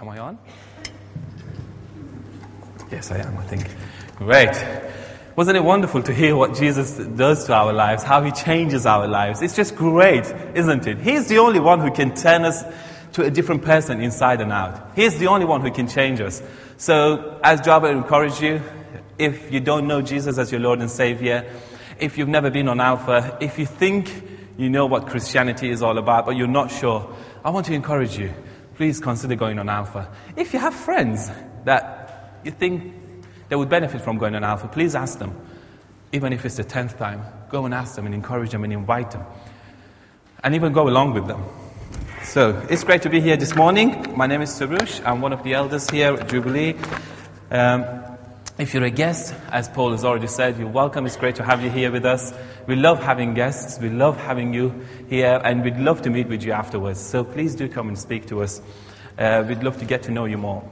Am I on? Yes, I am, I think. Great. Wasn't it wonderful to hear what Jesus does to our lives, how he changes our lives? It's just great, isn't it? He's the only one who can turn us to a different person inside and out. He's the only one who can change us. So, as Job, I encourage you, if you don't know Jesus as your Lord and Savior, if you've never been on Alpha, if you think you know what Christianity is all about, but you're not sure, I want to encourage you. Please consider going on Alpha. If you have friends that you think they would benefit from going on Alpha, please ask them. Even if it's the tenth time, go and ask them and encourage them and invite them. And even go along with them. So, it's great to be here this morning. My name is Sarush. I'm one of the elders here at Jubilee. Um, if you're a guest, as Paul has already said, you're welcome. It's great to have you here with us. We love having guests. We love having you here, and we'd love to meet with you afterwards. So please do come and speak to us. Uh, we'd love to get to know you more.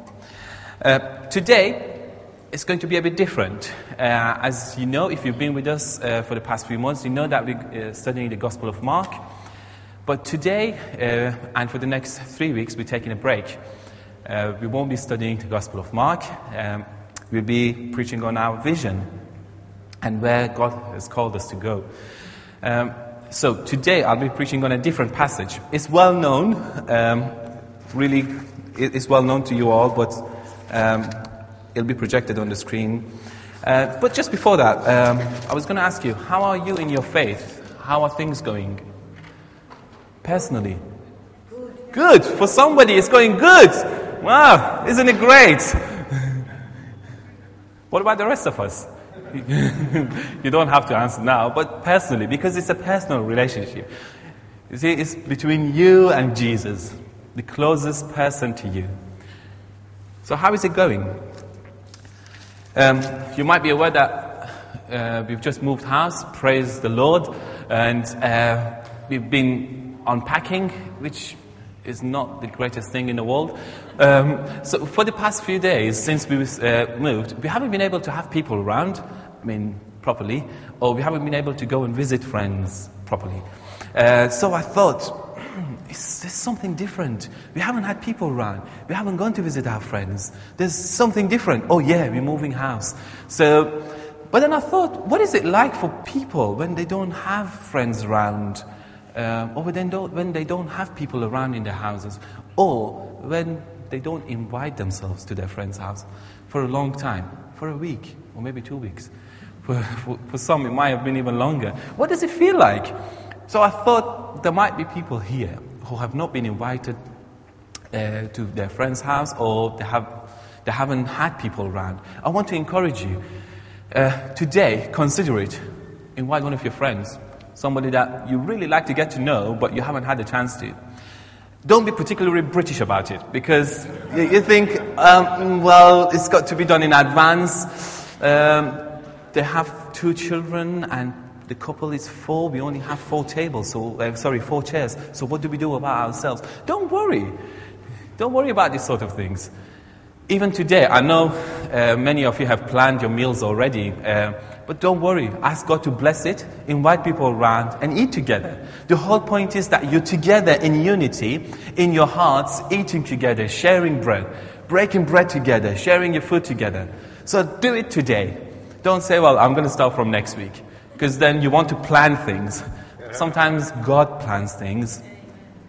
Uh, today, it's going to be a bit different. Uh, as you know, if you've been with us uh, for the past few months, you know that we're uh, studying the Gospel of Mark. But today uh, and for the next three weeks, we're taking a break. We won't be studying the Gospel of Mark. Um, we'll be preaching on our vision and where God has called us to go. Um, so today I'll be preaching on a different passage. It's well known, um, really, it's well known to you all, but um, it'll be projected on the screen. Uh, but just before that, um, I was going to ask you, how are you in your faith? How are things going? Personally? Good. For somebody, it's going good. Wow. Isn't it great? What about the rest of us? you don't have to answer now, but personally, because it's a personal relationship. You see, it's between you and Jesus, the closest person to you. So, how is it going? Um, you might be aware that uh, we've just moved house, praise the Lord, and uh, we've been unpacking, which is not the greatest thing in the world. Um, so, for the past few days since we uh, moved, we haven't been able to have people around, I mean, properly, or we haven't been able to go and visit friends properly. Uh, so, I thought, is there's something different. We haven't had people around. We haven't gone to visit our friends. There's something different. Oh, yeah, we're moving house. So, but then I thought, what is it like for people when they don't have friends around? Uh, or when they, don't, when they don't have people around in their houses? Or when they don't invite themselves to their friend's house for a long time, for a week, or maybe two weeks? For, for, for some, it might have been even longer. What does it feel like? So I thought there might be people here who have not been invited uh, to their friend's house or they, have, they haven't had people around. I want to encourage you. Uh, today, consider it. Invite one of your friends, somebody that you really like to get to know, but you haven't had the chance to. Don't be particularly British about it because you, think, um, well, it's got to be done in advance. Um, they have two children and the couple is four. We only have four tables, so uh, sorry, four chairs. So what do we do about ourselves? Don't worry. Don't worry about these sort of things. Even today, I know uh, many of you have planned your meals already, uh, but don't worry. Ask God to bless it. Invite people around and eat together. The whole point is that you're together in unity, in your hearts, eating together, sharing bread, breaking bread together, sharing your food together. So do it today. Don't say, well, I'm going to start from next week because then you want to plan things. Sometimes God plans things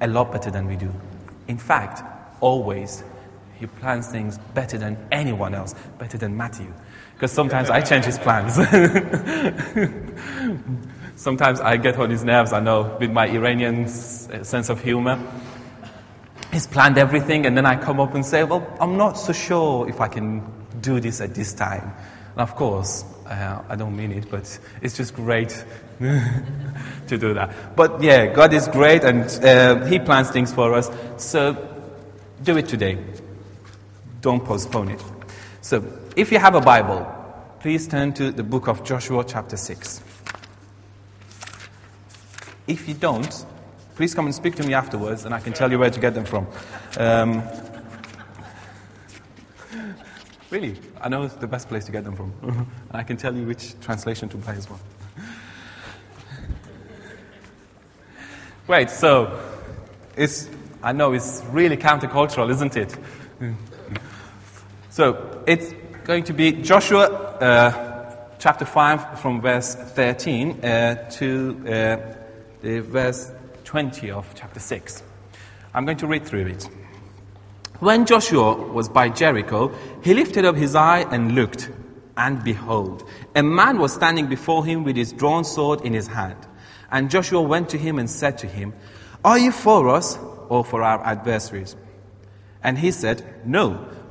a lot better than we do. In fact, always, He plans things better than anyone else, better than Matthew. Because sometimes I change his plans. sometimes I get on his nerves, I know, with my Iranian sense of humor. He's planned everything, and then I come up and say, Well, I'm not so sure if I can do this at this time. And of course, uh, I don't mean it, but it's just great to do that. But yeah, God is great and uh, He plans things for us. So do it today. Don't postpone it. So if you have a Bible, please turn to the book of Joshua, chapter 6. If you don't, please come and speak to me afterwards and I can tell you where to get them from. Um, Really, I know the best place to get them from. and I can tell you which translation to buy as well. Right, so it's, I know it's really countercultural, isn't it? so it's going to be Joshua uh, chapter 5 from verse 13 uh, to uh, the verse 20 of chapter 6. I'm going to read through it. When Joshua was by Jericho, he lifted up his eye and looked, and behold, a man was standing before him with his drawn sword in his hand. And Joshua went to him and said to him, Are you for us or for our adversaries? And he said, No,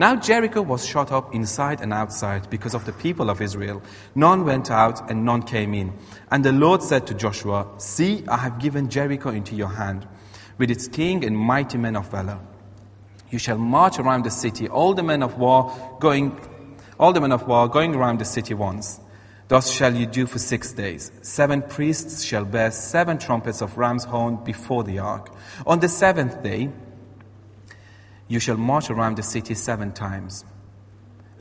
Now Jericho was shut up inside and outside because of the people of Israel. None went out and none came in. And the Lord said to Joshua, See, I have given Jericho into your hand, with its king and mighty men of valor. You shall march around the city, all the men of war going, all the men of war going around the city once. Thus shall you do for six days. Seven priests shall bear seven trumpets of ram's horn before the ark. On the seventh day, you shall march around the city seven times,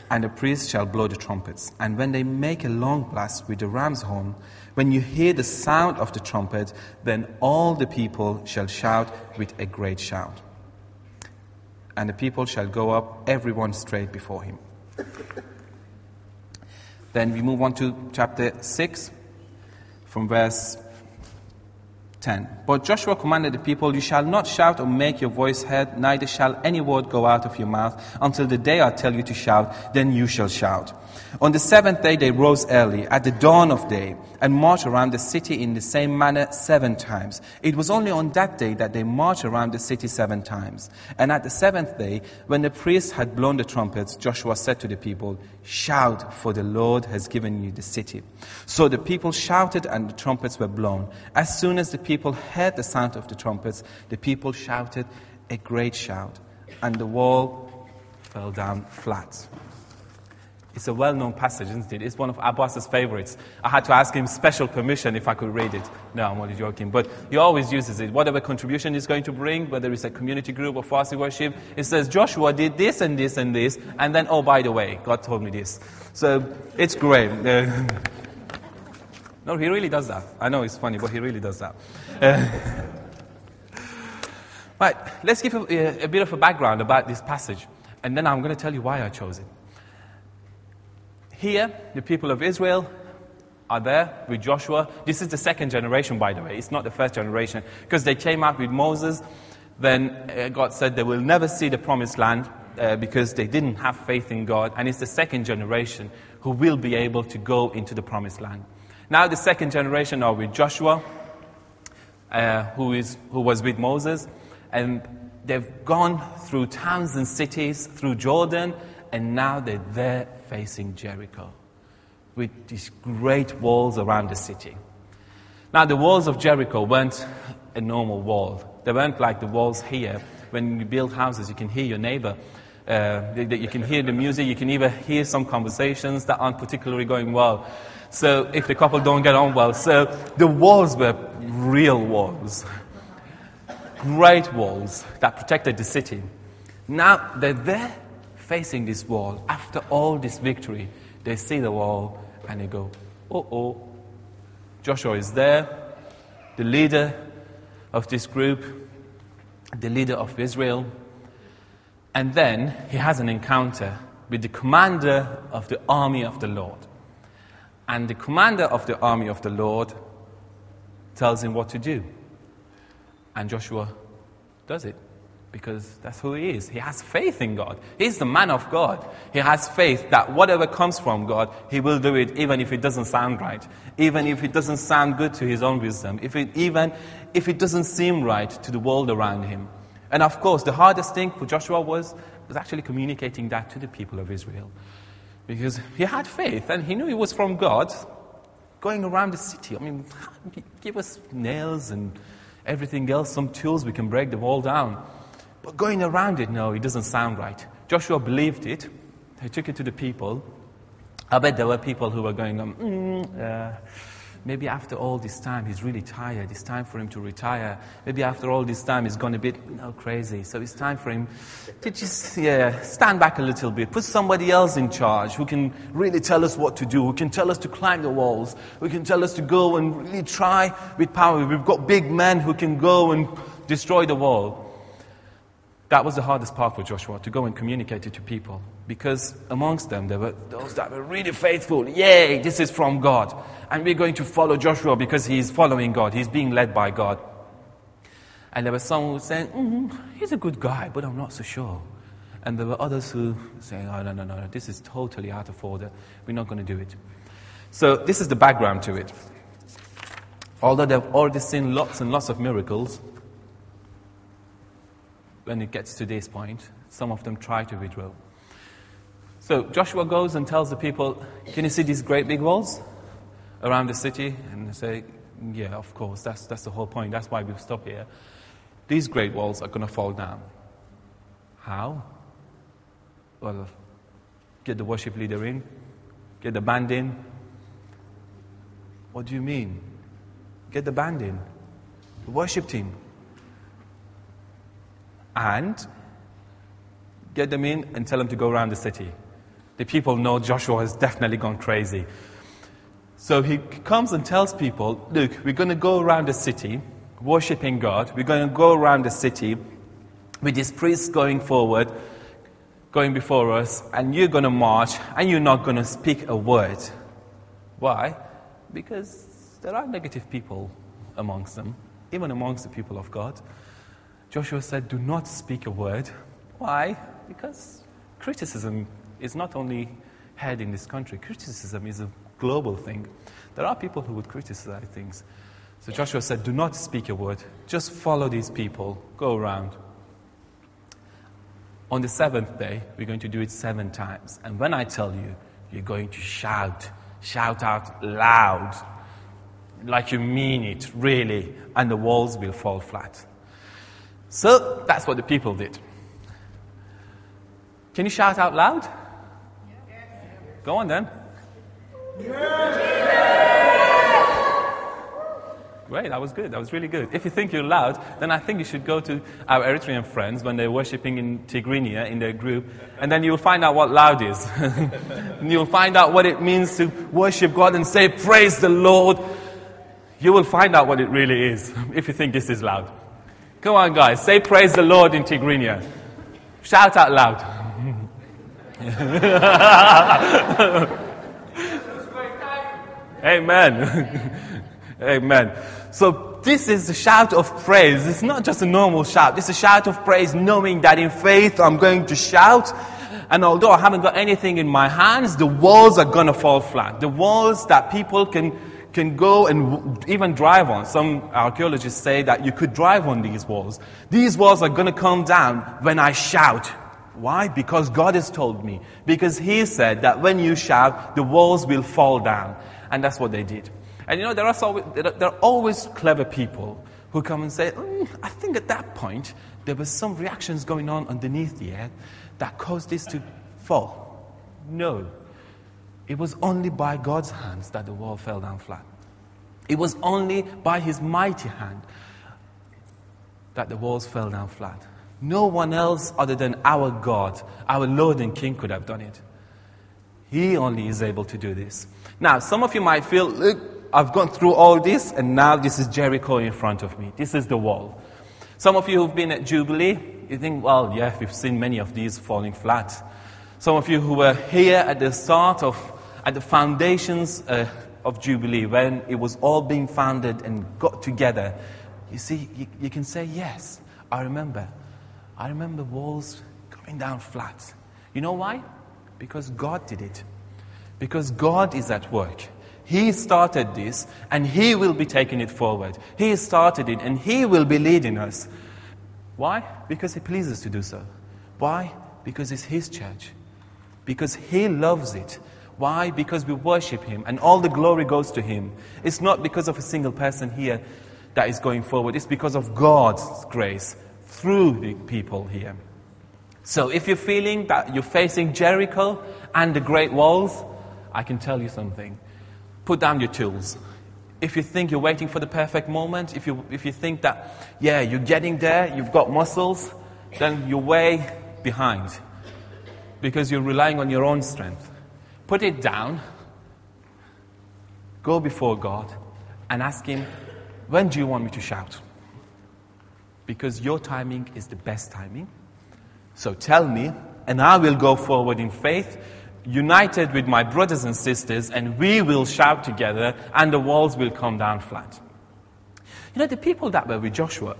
and the priests shall blow the trumpets. And when they make a long blast with the ram's horn, when you hear the sound of the trumpet, then all the people shall shout with a great shout. And the people shall go up, everyone straight before him. then we move on to chapter 6, from verse 10. But Joshua commanded the people, You shall not shout or make your voice heard, neither shall any word go out of your mouth until the day I tell you to shout, then you shall shout. On the seventh day they rose early, at the dawn of day, and marched around the city in the same manner seven times. It was only on that day that they marched around the city seven times. And at the seventh day, when the priests had blown the trumpets, Joshua said to the people, Shout, for the Lord has given you the city. So the people shouted, and the trumpets were blown. As soon as the people heard the sound of the trumpets, the people shouted a great shout, and the wall fell down flat. It's a well known passage, isn't it? It's one of Abbas's favorites. I had to ask him special permission if I could read it. No, I'm only joking. But he always uses it. Whatever contribution he's going to bring, whether it's a community group or Farsi worship, it says, Joshua did this and this and this, and then, oh, by the way, God told me this. So it's great. no, he really does that. I know it's funny, but he really does that. Uh, right, let's give a, a bit of a background about this passage, and then I'm going to tell you why I chose it. Here, the people of Israel are there with Joshua. This is the second generation, by the way. It's not the first generation. Because they came out with Moses, then uh, God said they will never see the promised land uh, because they didn't have faith in God. And it's the second generation who will be able to go into the promised land. Now, the second generation are with Joshua, uh, who, is, who was with Moses. And they've gone through towns and cities, through Jordan, and now they're there facing Jericho with these great walls around the city. Now, the walls of Jericho weren't a normal wall. They weren't like the walls here. When you build houses, you can hear your neighbor. Uh, you can hear the music. You can even hear some conversations that aren't particularly going well. So, if the couple don't get on well. So, the walls were real walls. Great walls that protected the city. Now, they're there facing this wall, after all this victory, they see the wall and they go, oh, oh. Joshua is there, the leader of this group, the leader of Israel. And then he has an encounter with the commander of the army of the Lord. And the commander of the army of the Lord tells him what to do. And Joshua does it because that's who he is. He has faith in God. He's the man of God. He has faith that whatever comes from God, he will do it even if it doesn't sound right, even if it doesn't sound good to his own wisdom, if it, even if it doesn't seem right to the world around him. And of course, the hardest thing for Joshua was, was actually communicating that to the people of Israel. Because he had faith and he knew it was from God going around the city. I mean, give us nails and everything else, some tools, we can break the wall down. But going around it, no, it doesn't sound right. Joshua believed it. He took it to the people. I bet there were people who were going, um, mm, uh, Maybe after all this time, he's really tired. It's time for him to retire. Maybe after all this time, he's gone a bit you know, crazy. So it's time for him to just yeah, stand back a little bit. Put somebody else in charge who can really tell us what to do, who can tell us to climb the walls, who can tell us to go and really try with power. We've got big men who can go and destroy the wall. That was the hardest part for Joshua, to go and communicate it to people. Because amongst them, there were those that were really faithful. Yay, this is from God. And we're going to follow Joshua because he's following God. He's being led by God. And there were some who were saying, mm, he's a good guy, but I'm not so sure. And there were others who were saying, oh, no, no, no, this is totally out of order. We're not going to do it. So this is the background to it. Although they've already seen lots and lots of miracles, when it gets to this point, some of them try to withdraw. So Joshua goes and tells the people, Can you see these great big walls around the city? And they say, Yeah, of course. That's, that's the whole point. That's why we've stopped here. These great walls are going to fall down. How? Well, get the worship leader in, get the band in. What do you mean? Get the band in, the worship team and get them in and tell them to go around the city. The people know Joshua has definitely gone crazy. So he comes and tells people, Look, we're going to go around the city worshiping God. We're going to go around the city with these priests going forward, going before us, and you're going to march and you're not going to speak a word. Why? Because there are negative people amongst them, even amongst the people of God. Joshua said, Do not speak a word. Why? Because criticism is not only had in this country, criticism is a global thing. There are people who would criticize things. So Joshua said, Do not speak a word. Just follow these people. Go around. On the seventh day, we're going to do it seven times. And when I tell you, you're going to shout, shout out loud, like you mean it, really, and the walls will fall flat. So that's what the people did. Can you shout out loud? Yes. Go on then. Great, that was good. That was really good. If you think you're loud, then I think you should go to our Eritrean friends when they're worshipping in Tigrinya in their group, and then you'll find out what loud is. and you'll find out what it means to worship God and say, Praise the Lord. You will find out what it really is if you think this is loud. Come on, guys. Say praise the Lord in Tigrinya. Shout out loud. Amen. Amen. So this is a shout of praise. It's not just a normal shout. It's a shout of praise knowing that in faith I'm going to shout. And although I haven't got anything in my hands, the walls are going to fall flat. The walls that people can can go and even drive on. Some archaeologists say that you could drive on these walls. These walls are going to come down when I shout. Why? Because God has told me. Because He said that when you shout, the walls will fall down. And that's what they did. And you know, there are, always, there are always clever people who come and say, mm, I think at that point there were some reactions going on underneath the earth that caused this to fall. No. It was only by God's hands that the wall fell down flat. It was only by His mighty hand that the walls fell down flat. No one else other than our God, our Lord and King, could have done it. He only is able to do this. Now, some of you might feel, look, I've gone through all this, and now this is Jericho in front of me. This is the wall. Some of you who've been at Jubilee, you think, well, yeah, we've seen many of these falling flat. Some of you who were here at the start of at the foundations uh, of Jubilee, when it was all being founded and got together, you see, you, you can say, Yes, I remember. I remember walls coming down flat. You know why? Because God did it. Because God is at work. He started this, and He will be taking it forward. He started it, and He will be leading us. Why? Because He pleases to do so. Why? Because it's His church. Because He loves it. Why? Because we worship Him and all the glory goes to Him. It's not because of a single person here that is going forward, it's because of God's grace through the people here. So if you're feeling that you're facing Jericho and the great walls, I can tell you something. Put down your tools. if you think you're waiting for the perfect moment, if you, if you think that, yeah, you're getting there, you've got muscles, then you're way behind because you're relying on your own strength. Put it down, go before God, and ask Him, when do you want me to shout? Because your timing is the best timing. So tell me, and I will go forward in faith united with my brothers and sisters, and we will shout together, and the walls will come down flat. You know, the people that were with Joshua,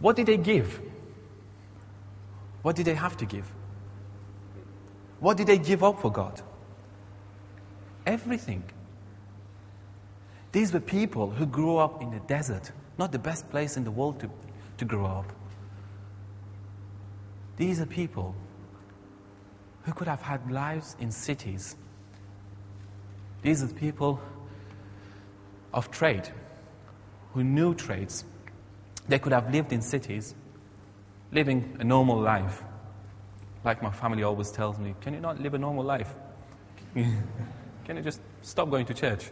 what did they give? What did they have to give? What did they give up for God? Everything. These were people who grew up in the desert, not the best place in the world to, to grow up. These are people who could have had lives in cities. These are people of trade who knew trades. They could have lived in cities, living a normal life. Like my family always tells me, can you not live a normal life? can you just stop going to church?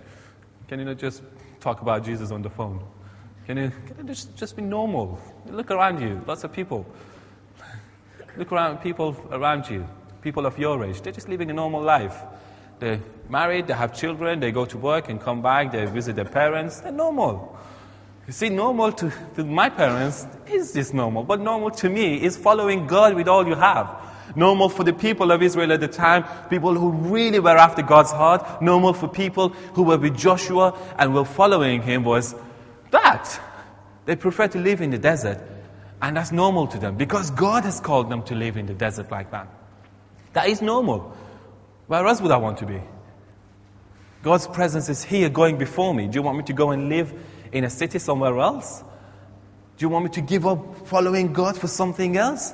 Can you not just talk about Jesus on the phone? Can you, can you just, just be normal? Look around you, lots of people. Look around people around you people of your age. They're just living a normal life. They're married, they have children, they go to work and come back, they visit their parents. They're normal. You see, normal to, to my parents is just normal, but normal to me is following God with all you have. Normal for the people of Israel at the time, people who really were after God's heart. Normal for people who were with Joshua and were following him was that. They prefer to live in the desert, and that's normal to them because God has called them to live in the desert like that. That is normal. Where else would I want to be? God's presence is here going before me. Do you want me to go and live in a city somewhere else? Do you want me to give up following God for something else?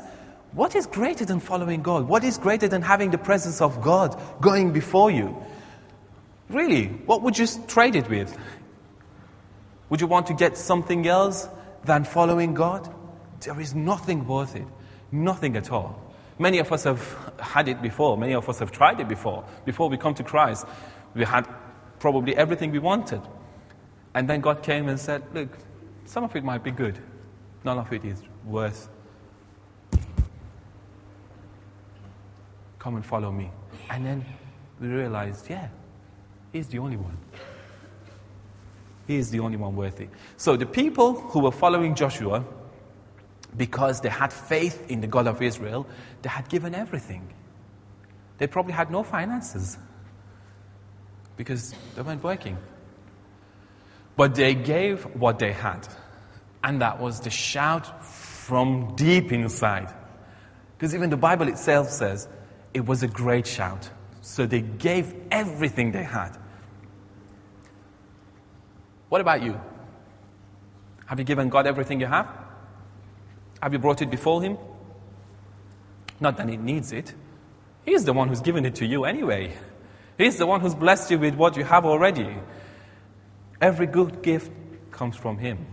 What is greater than following God? What is greater than having the presence of God going before you? Really, what would you trade it with? Would you want to get something else than following God? There is nothing worth it. Nothing at all. Many of us have had it before. Many of us have tried it before. Before we come to Christ, we had probably everything we wanted. And then God came and said, Look, some of it might be good, none of it is worth. Come and follow me. And then we realized, yeah, He's the only one. He is the only one worthy. So the people who were following Joshua because they had faith in the God of Israel, they had given everything. They probably had no finances because they weren't working. But they gave what they had, and that was the shout from deep inside. Because even the Bible itself says it was a great shout. So they gave everything they had. What about you? Have you given God everything you have? Have you brought it before Him? Not that He needs it. He's the one who's given it to you anyway. He's the one who's blessed you with what you have already. Every good gift comes from Him.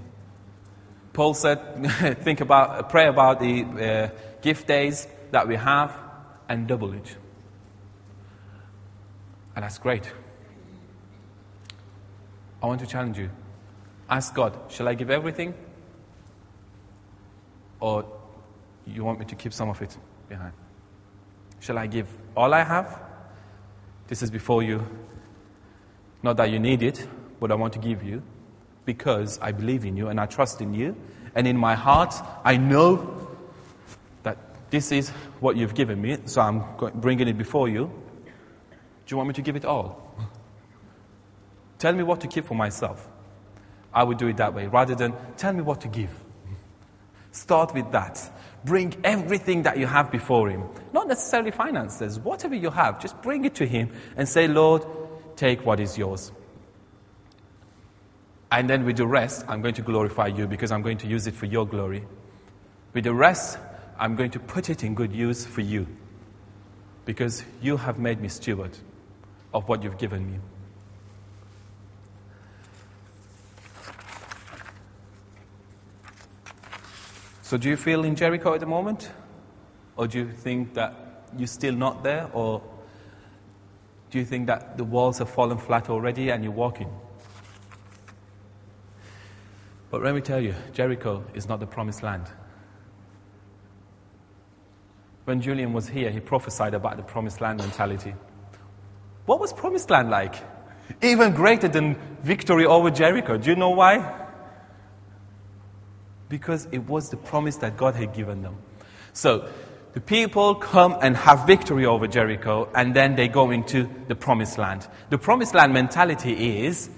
Paul said, think about, pray about the uh, gift days that we have and double it. And that's great. I want to challenge you. Ask God, shall I give everything or you want me to keep some of it behind? Shall I give all I have? This is before you. Not that you need it, but I want to give you because I believe in you and I trust in you. And in my heart, I know this is what you've given me, so I'm bringing it before you. Do you want me to give it all? Tell me what to keep for myself. I would do it that way rather than tell me what to give. Start with that. Bring everything that you have before Him. Not necessarily finances, whatever you have, just bring it to Him and say, Lord, take what is yours. And then with the rest, I'm going to glorify you because I'm going to use it for your glory. With the rest, I'm going to put it in good use for you because you have made me steward of what you've given me. So, do you feel in Jericho at the moment? Or do you think that you're still not there? Or do you think that the walls have fallen flat already and you're walking? But let me tell you, Jericho is not the promised land. When Julian was here, he prophesied about the promised land mentality. What was promised land like? Even greater than victory over Jericho. Do you know why? Because it was the promise that God had given them. So, the people come and have victory over Jericho, and then they go into the promised land. The promised land mentality is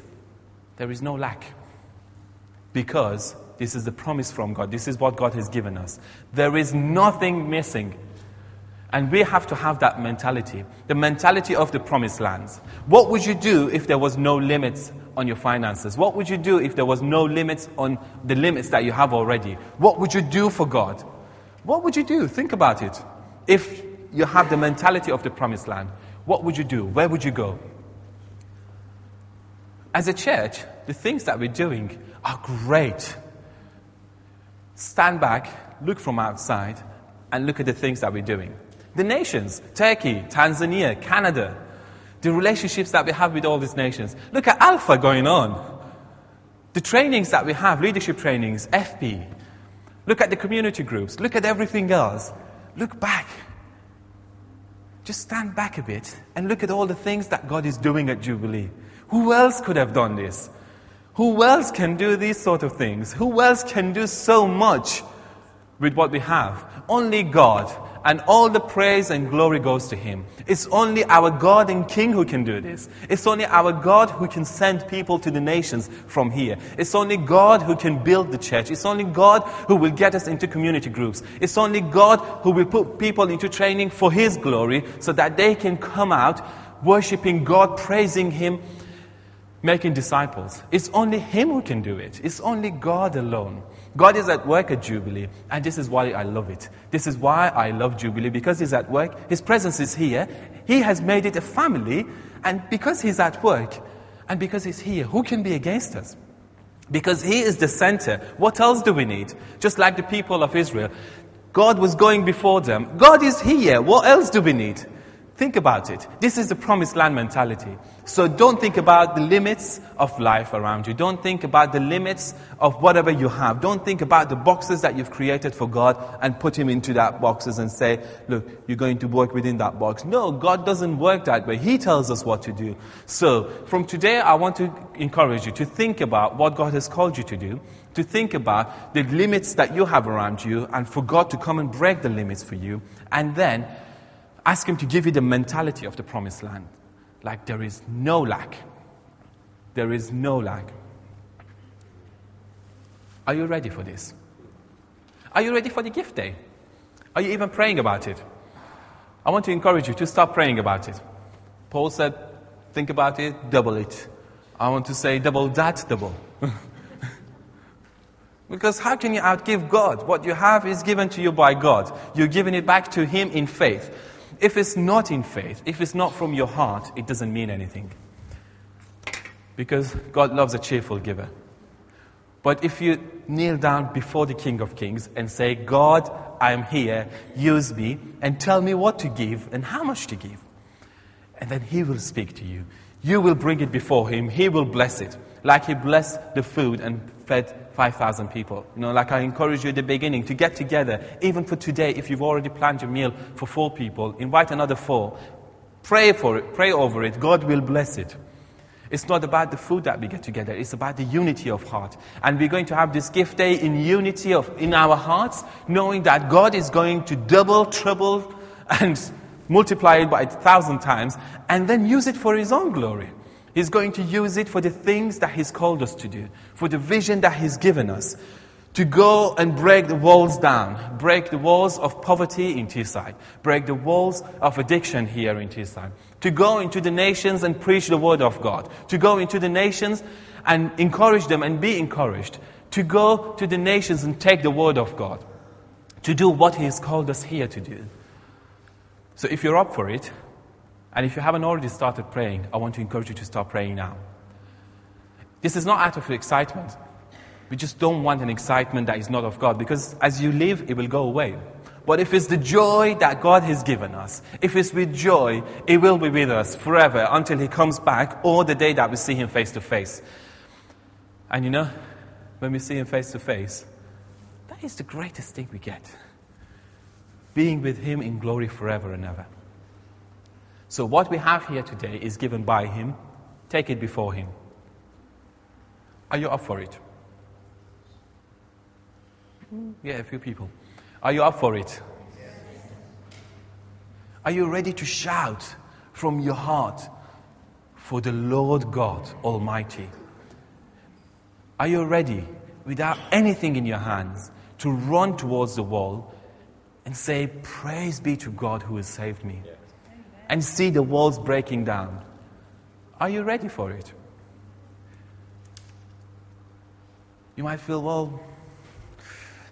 there is no lack. Because this is the promise from God. This is what God has given us. There is nothing missing. And we have to have that mentality the mentality of the promised lands. What would you do if there was no limits on your finances? What would you do if there was no limits on the limits that you have already? What would you do for God? What would you do? Think about it. If you have the mentality of the promised land, what would you do? Where would you go? As a church, the things that we're doing are great. Stand back, look from outside, and look at the things that we're doing. The nations, Turkey, Tanzania, Canada, the relationships that we have with all these nations. Look at Alpha going on. The trainings that we have, leadership trainings, FP, Look at the community groups. Look at everything else. Look back. Just stand back a bit and look at all the things that God is doing at Jubilee. Who else could have done this? Who else can do these sort of things? Who else can do so much with what we have? Only God and all the praise and glory goes to Him. It's only our God and King who can do this. It's only our God who can send people to the nations from here. It's only God who can build the church. It's only God who will get us into community groups. It's only God who will put people into training for His glory so that they can come out worshiping God, praising Him, making disciples. It's only Him who can do it. It's only God alone. God is at work at Jubilee, and this is why I love it. This is why I love Jubilee, because He's at work. His presence is here. He has made it a family, and because He's at work, and because He's here, who can be against us? Because He is the center. What else do we need? Just like the people of Israel. God was going before them. God is here. What else do we need? Think about it. This is the promised land mentality. So don't think about the limits of life around you. Don't think about the limits of whatever you have. Don't think about the boxes that you've created for God and put Him into that boxes and say, look, you're going to work within that box. No, God doesn't work that way. He tells us what to do. So from today, I want to encourage you to think about what God has called you to do to think about the limits that you have around you and for God to come and break the limits for you and then Ask Him to give you the mentality of the promised land. Like there is no lack. There is no lack. Are you ready for this? Are you ready for the gift day? Are you even praying about it? I want to encourage you to start praying about it. Paul said, think about it, double it. I want to say, double that, double. because how can you outgive God? What you have is given to you by God. You're giving it back to Him in faith. If it's not in faith, if it's not from your heart, it doesn't mean anything. Because God loves a cheerful giver. But if you kneel down before the King of Kings and say, God, I am here, use me, and tell me what to give and how much to give, and then He will speak to you. You will bring it before Him, He will bless it, like He blessed the food and fed 5,000 people. You know, like I encourage you at the beginning to get together, even for today, if you've already planned your meal for four people, invite another four. Pray for it, pray over it. God will bless it. It's not about the food that we get together, it's about the unity of heart. And we're going to have this gift day in unity of, in our hearts, knowing that God is going to double, triple, and multiply it by a thousand times, and then use it for His own glory. He's going to use it for the things that He's called us to do, for the vision that He's given us. To go and break the walls down, break the walls of poverty in Teesside, break the walls of addiction here in Teesside. To go into the nations and preach the word of God. To go into the nations and encourage them and be encouraged. To go to the nations and take the word of God. To do what He has called us here to do. So if you're up for it, and if you haven't already started praying, I want to encourage you to start praying now. This is not out of excitement. We just don't want an excitement that is not of God because as you live, it will go away. But if it's the joy that God has given us, if it's with joy, it will be with us forever until He comes back or the day that we see Him face to face. And you know, when we see Him face to face, that is the greatest thing we get. Being with Him in glory forever and ever. So, what we have here today is given by Him. Take it before Him. Are you up for it? Yeah, a few people. Are you up for it? Are you ready to shout from your heart for the Lord God Almighty? Are you ready, without anything in your hands, to run towards the wall and say, Praise be to God who has saved me? And see the walls breaking down. Are you ready for it? You might feel, well,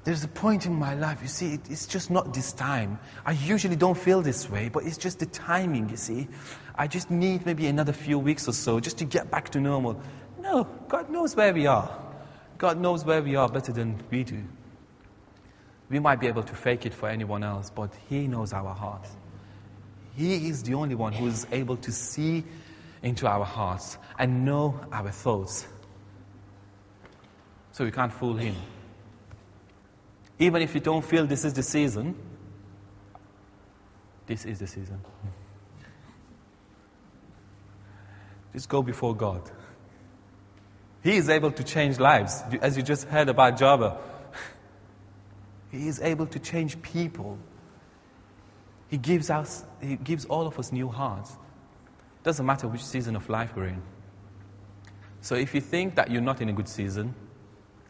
there's a point in my life, you see, it, it's just not this time. I usually don't feel this way, but it's just the timing, you see. I just need maybe another few weeks or so just to get back to normal. No, God knows where we are. God knows where we are better than we do. We might be able to fake it for anyone else, but He knows our hearts. He is the only one who is able to see into our hearts and know our thoughts. So we can't fool Him. Even if you don't feel this is the season, this is the season. Just go before God. He is able to change lives, as you just heard about Jabba. He is able to change people. He gives us, He gives all of us new hearts. Doesn't matter which season of life we're in. So if you think that you're not in a good season,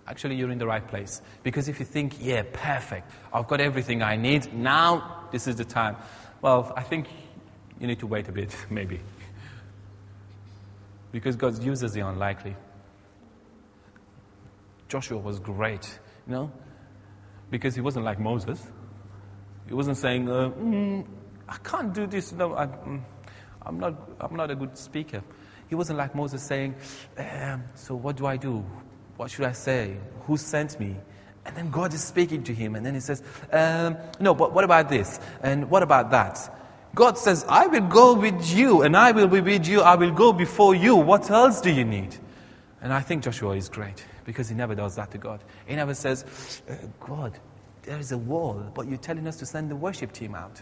actually you're in the right place. Because if you think, yeah, perfect, I've got everything I need, now this is the time. Well, I think you need to wait a bit, maybe. because God uses the unlikely. Joshua was great, you know, because he wasn't like Moses. He wasn't saying, uh, mm, I can't do this. No, I, am mm, not, I'm not a good speaker. He wasn't like Moses saying, um, So what do I do? What should I say? Who sent me? And then God is speaking to him, and then he says, um, No, but what about this? And what about that? God says, I will go with you, and I will be with you. I will go before you. What else do you need? And I think Joshua is great because he never does that to God. He never says, uh, God, there is a wall, but you're telling us to send the worship team out.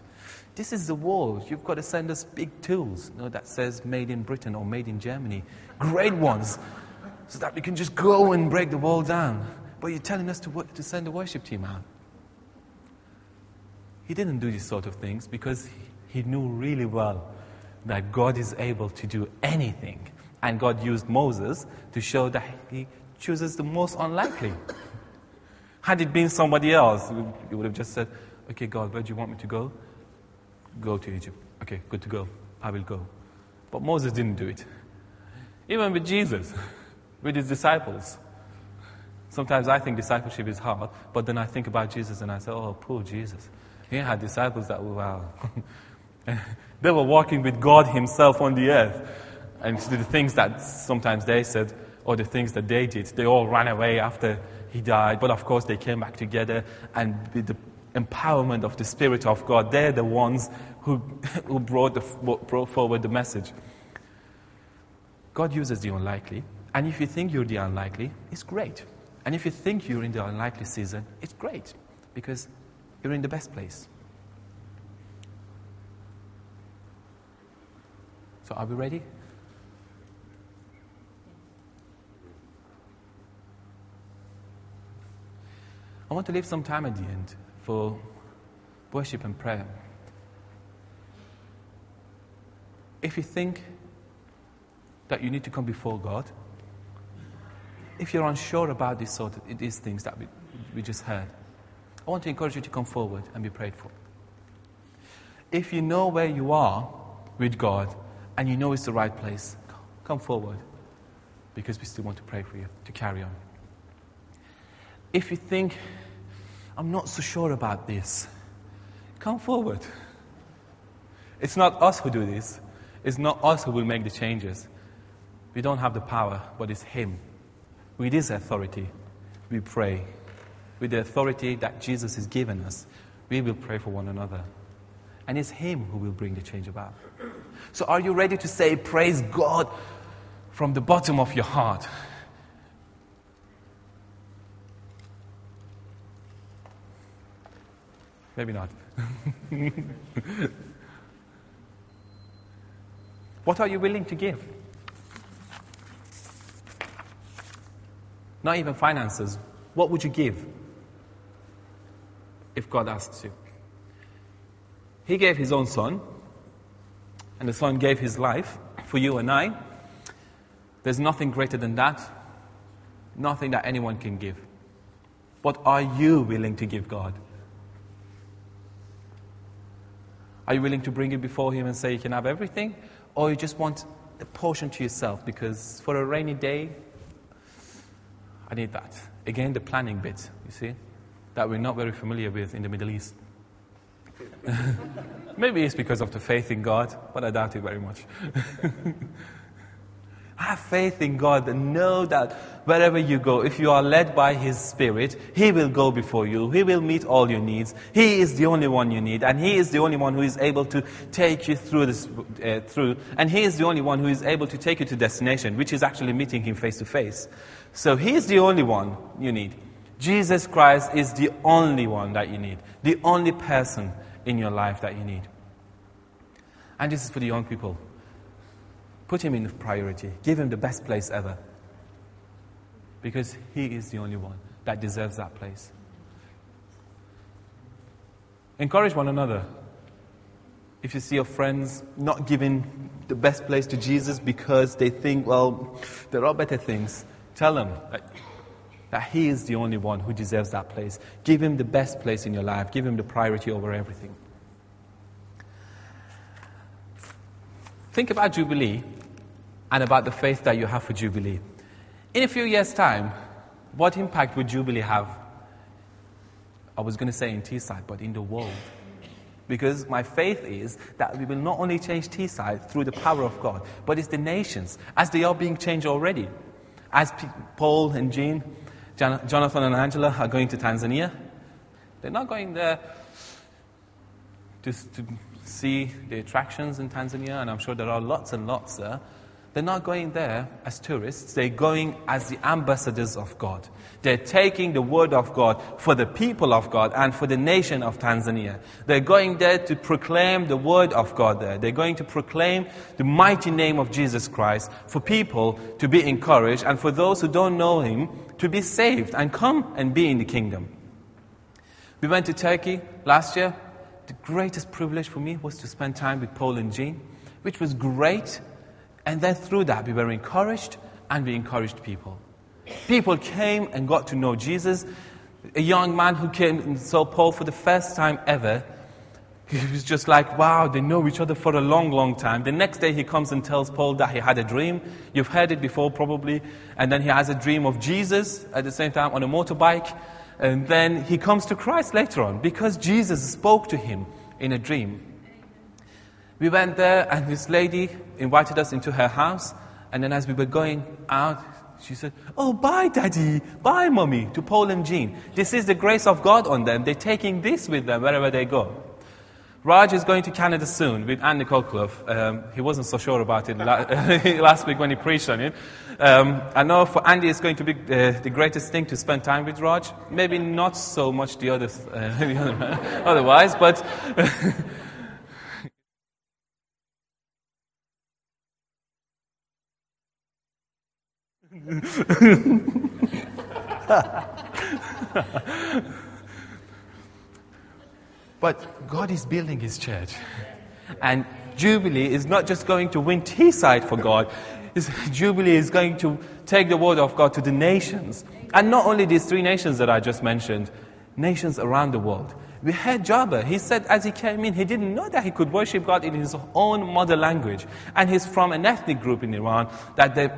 This is the wall. You've got to send us big tools you know, that says made in Britain or made in Germany. Great ones so that we can just go and break the wall down. But you're telling us to, to send the worship team out. He didn't do these sort of things because he, he knew really well that God is able to do anything. And God used Moses to show that he chooses the most unlikely. Had it been somebody else, he would have just said, Okay, God, where do you want me to go? Go to Egypt. Okay, good to go. I will go. But Moses didn't do it. Even with Jesus with his disciples. Sometimes I think discipleship is hard, but then I think about Jesus and I say, oh, poor Jesus. He had disciples that were, wow. they were walking with God Himself on the earth. And the things that sometimes they said, or the things that they did, they all ran away after He died. But of course, they came back together, and with the empowerment of the Spirit of God, they're the ones who, who brought, the, brought forward the message. God uses the unlikely and if you think you're the unlikely, it's great. And if you think you're in the unlikely season, it's great because you're in the best place. So, are we ready? I want to leave some time at the end for worship and prayer. If you think that you need to come before God, if you're unsure about these sort of, these things that we, we just heard, I want to encourage you to come forward and be prayed for. If you know where you are with God and you know it's the right place, come forward because we still want to pray for you to carry on. If you think, I'm not so sure about this, come forward. It's not us who do this, it's not us who will make the changes. We don't have the power, but it's Him with His authority, we pray. With the authority that Jesus has given us, we will pray for one another. And it's Him who will bring the change about. So, are you ready to say, Praise God from the bottom of your heart? Maybe not. what are you willing to give? Not even finances. What would you give if God asks you? He gave His own Son, and the Son gave His life for you and I. There's nothing greater than that, nothing that anyone can give. What are you willing to give God? Are you willing to bring it before Him and say you can have everything? Or you just want a portion to yourself because for a rainy day, I need that. Again, the planning bit, you see, that we're not very familiar with in the Middle East. Maybe it's because of the faith in God, but I doubt it very much. Have faith in God and know that wherever you go, if you are led by His Spirit, He will go before you. He will meet all your needs. He is the only one you need, and He is the only one who is able to take you through this, uh, through, and He is the only one who is able to take you to destination, which is actually meeting Him face to face. So He is the only one you need. Jesus Christ is the only one that you need, the only person in your life that you need. And this is for the young people. Put him in priority. Give him the best place ever. Because he is the only one that deserves that place. Encourage one another. If you see your friends not giving the best place to Jesus because they think, well, there are better things, tell them that, that he is the only one who deserves that place. Give him the best place in your life, give him the priority over everything. Think about Jubilee and about the faith that you have for Jubilee. In a few years' time, what impact would Jubilee have? I was going to say in Teesside, but in the world. Because my faith is that we will not only change Teesside through the power of God, but it's the nations, as they are being changed already. As Paul and Jean, Jonathan and Angela are going to Tanzania, they're not going there just to see the attractions in Tanzania, and I'm sure there are lots and lots there. They're not going there as tourists, they're going as the ambassadors of God. They're taking the word of God for the people of God and for the nation of Tanzania. They're going there to proclaim the word of God there. They're going to proclaim the mighty name of Jesus Christ for people to be encouraged and for those who don't know Him to be saved and come and be in the kingdom. We went to Turkey last year. The greatest privilege for me was to spend time with Paul and Jean, which was great and then through that, we were encouraged and we encouraged people. People came and got to know Jesus. A young man who came and saw Paul for the first time ever, he was just like, wow, they know each other for a long, long time. The next day he comes and tells Paul that he had a dream. You've heard it before, probably. And then he has a dream of Jesus at the same time on a motorbike. And then he comes to Christ later on because Jesus spoke to him in a dream. We went there, and this lady invited us into her house. And then, as we were going out, she said, Oh, bye, daddy. Bye, mommy, to Paul and Jean. This is the grace of God on them. They're taking this with them wherever they go. Raj is going to Canada soon with Andy Clough. Um, he wasn't so sure about it last week when he preached on it. Um, I know for Andy it's going to be uh, the greatest thing to spend time with Raj. Maybe not so much the, others, uh, the other, otherwise, but but God is building His church. And Jubilee is not just going to win Teesside for God, Jubilee is going to take the word of God to the nations. And not only these three nations that I just mentioned, nations around the world. We heard Jabba. He said as he came in, he didn't know that he could worship God in his own mother language. And he's from an ethnic group in Iran that they,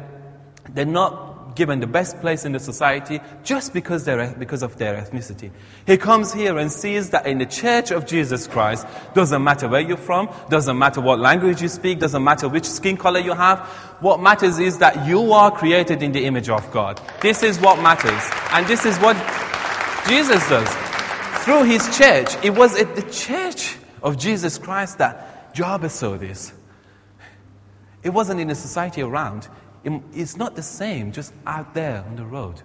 they're not given the best place in the society just because, they're, because of their ethnicity. He comes here and sees that in the church of Jesus Christ, doesn't matter where you're from, doesn't matter what language you speak, doesn't matter which skin color you have. What matters is that you are created in the image of God. This is what matters. And this is what Jesus does. Through his church, it was at the church of Jesus Christ that Job saw this. It wasn't in the society around. It's not the same just out there on the road.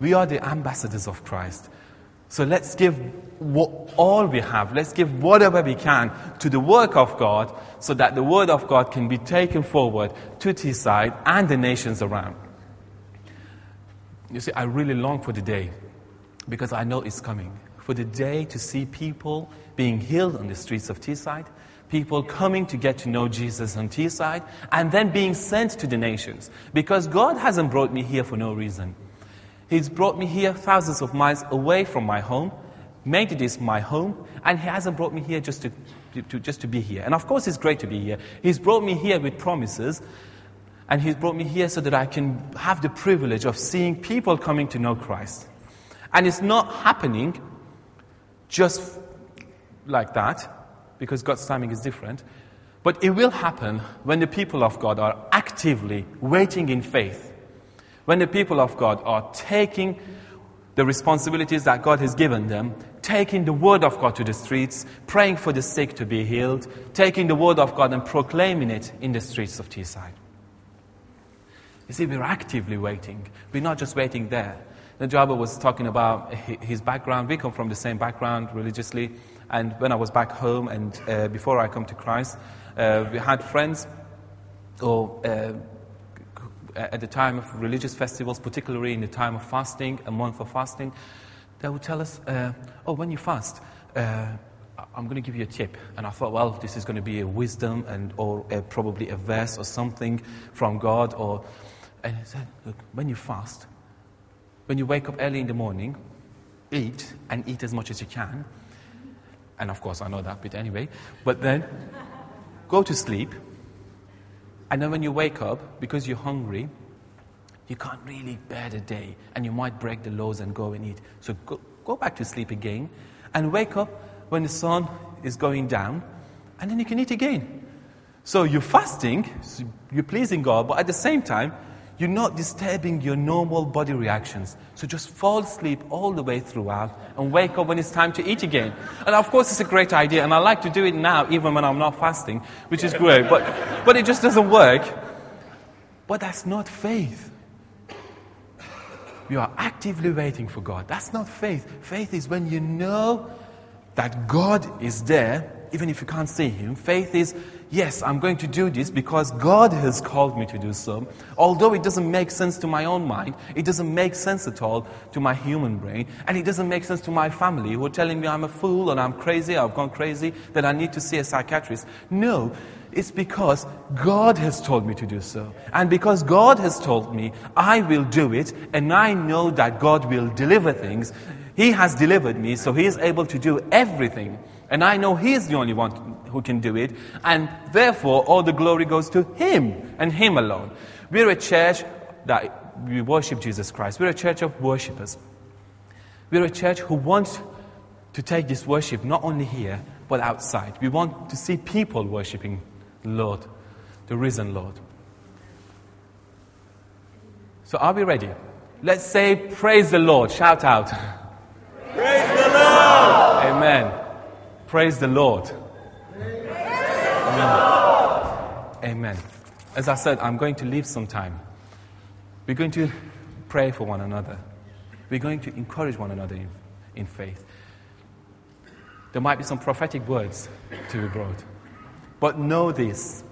We are the ambassadors of Christ. So let's give what, all we have, let's give whatever we can to the work of God so that the word of God can be taken forward to Teesside and the nations around. You see, I really long for the day because I know it's coming. For the day to see people being healed on the streets of Teesside, people coming to get to know Jesus on Teesside, and then being sent to the nations. Because God hasn't brought me here for no reason. He's brought me here thousands of miles away from my home, made this my home, and He hasn't brought me here just to, to, just to be here. And of course, it's great to be here. He's brought me here with promises, and He's brought me here so that I can have the privilege of seeing people coming to know Christ. And it's not happening just like that, because God's timing is different. But it will happen when the people of God are actively waiting in faith when the people of God are taking the responsibilities that God has given them, taking the word of God to the streets, praying for the sick to be healed, taking the word of God and proclaiming it in the streets of Teesside. You see, we're actively waiting. We're not just waiting there. Najaba was talking about his background. We come from the same background religiously. And when I was back home and uh, before I come to Christ, uh, we had friends or uh, at the time of religious festivals, particularly in the time of fasting, a month of fasting, they would tell us, uh, oh, when you fast, uh, I'm going to give you a tip. And I thought, well, this is going to be a wisdom and or a, probably a verse or something from God. Or, and he said, look, when you fast, when you wake up early in the morning, eat and eat as much as you can. And of course, I know that bit anyway. But then go to sleep and then when you wake up, because you're hungry, you can't really bear the day. And you might break the laws and go and eat. So go, go back to sleep again and wake up when the sun is going down. And then you can eat again. So you're fasting, so you're pleasing God, but at the same time, you're not disturbing your normal body reactions. So just fall asleep all the way throughout and wake up when it's time to eat again. And of course, it's a great idea, and I like to do it now, even when I'm not fasting, which is great, but, but it just doesn't work. But that's not faith. You are actively waiting for God. That's not faith. Faith is when you know that God is there, even if you can't see Him. Faith is yes, I'm going to do this because God has called me to do so. Although it doesn't make sense to my own mind, it doesn't make sense at all to my human brain, and it doesn't make sense to my family who are telling me I'm a fool and I'm crazy, I've gone crazy, that I need to see a psychiatrist. No, it's because God has told me to do so. And because God has told me, I will do it, and I know that God will deliver things. He has delivered me, so He is able to do everything. And I know He is the only one who can do it, and therefore all the glory goes to Him and Him alone. We're a church that we worship Jesus Christ. We're a church of worshippers. We're a church who wants to take this worship not only here, but outside. We want to see people worshiping the Lord, the risen Lord. So are we ready? Let's say, Praise the Lord. Shout out. Praise the Lord. Amen. Praise the Lord. Amen. Amen. As I said, I'm going to leave some time. We're going to pray for one another. We're going to encourage one another in, in faith. There might be some prophetic words to be brought. But know this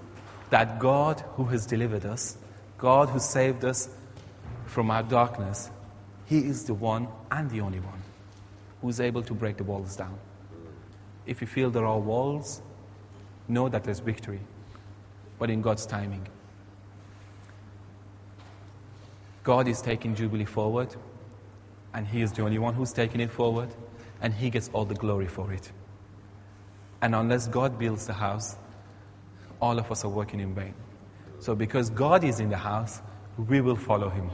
that God who has delivered us, God who saved us from our darkness, He is the one and the only one who's able to break the walls down. If you feel there are walls, know that there's victory, but in God's timing. God is taking Jubilee forward, and He is the only one who's taking it forward, and He gets all the glory for it. And unless God builds the house, all of us are working in vain. So, because God is in the house, we will follow Him.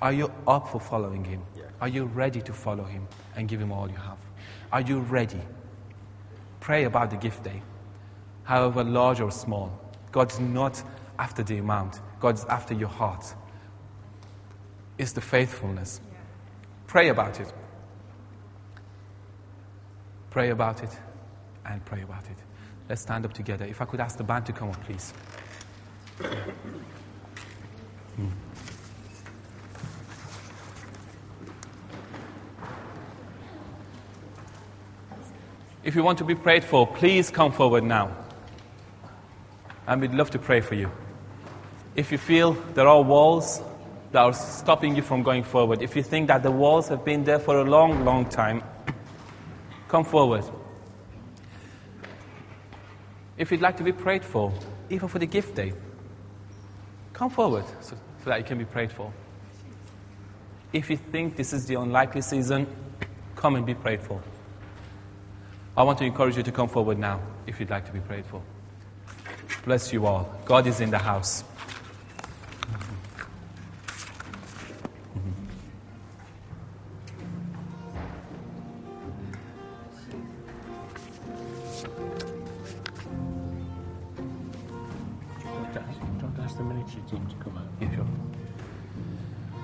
Are you up for following Him? Are you ready to follow Him and give Him all you have? Are you ready? Pray about the gift day, however large or small. God's not after the amount, God's after your heart. It's the faithfulness. Pray about it. Pray about it and pray about it. Let's stand up together. If I could ask the band to come up, please. If you want to be prayed for, please come forward now. And we'd love to pray for you. If you feel there are walls that are stopping you from going forward, if you think that the walls have been there for a long, long time, come forward. If you'd like to be prayed for, even for the gift day, come forward so, so that you can be prayed for. If you think this is the unlikely season, come and be prayed for. I want to encourage you to come forward now if you'd like to be prayed for. Bless you all. God is in the house.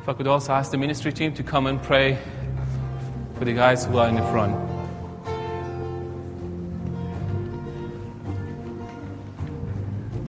If I could also ask the ministry team to come and pray for the guys who are in the front.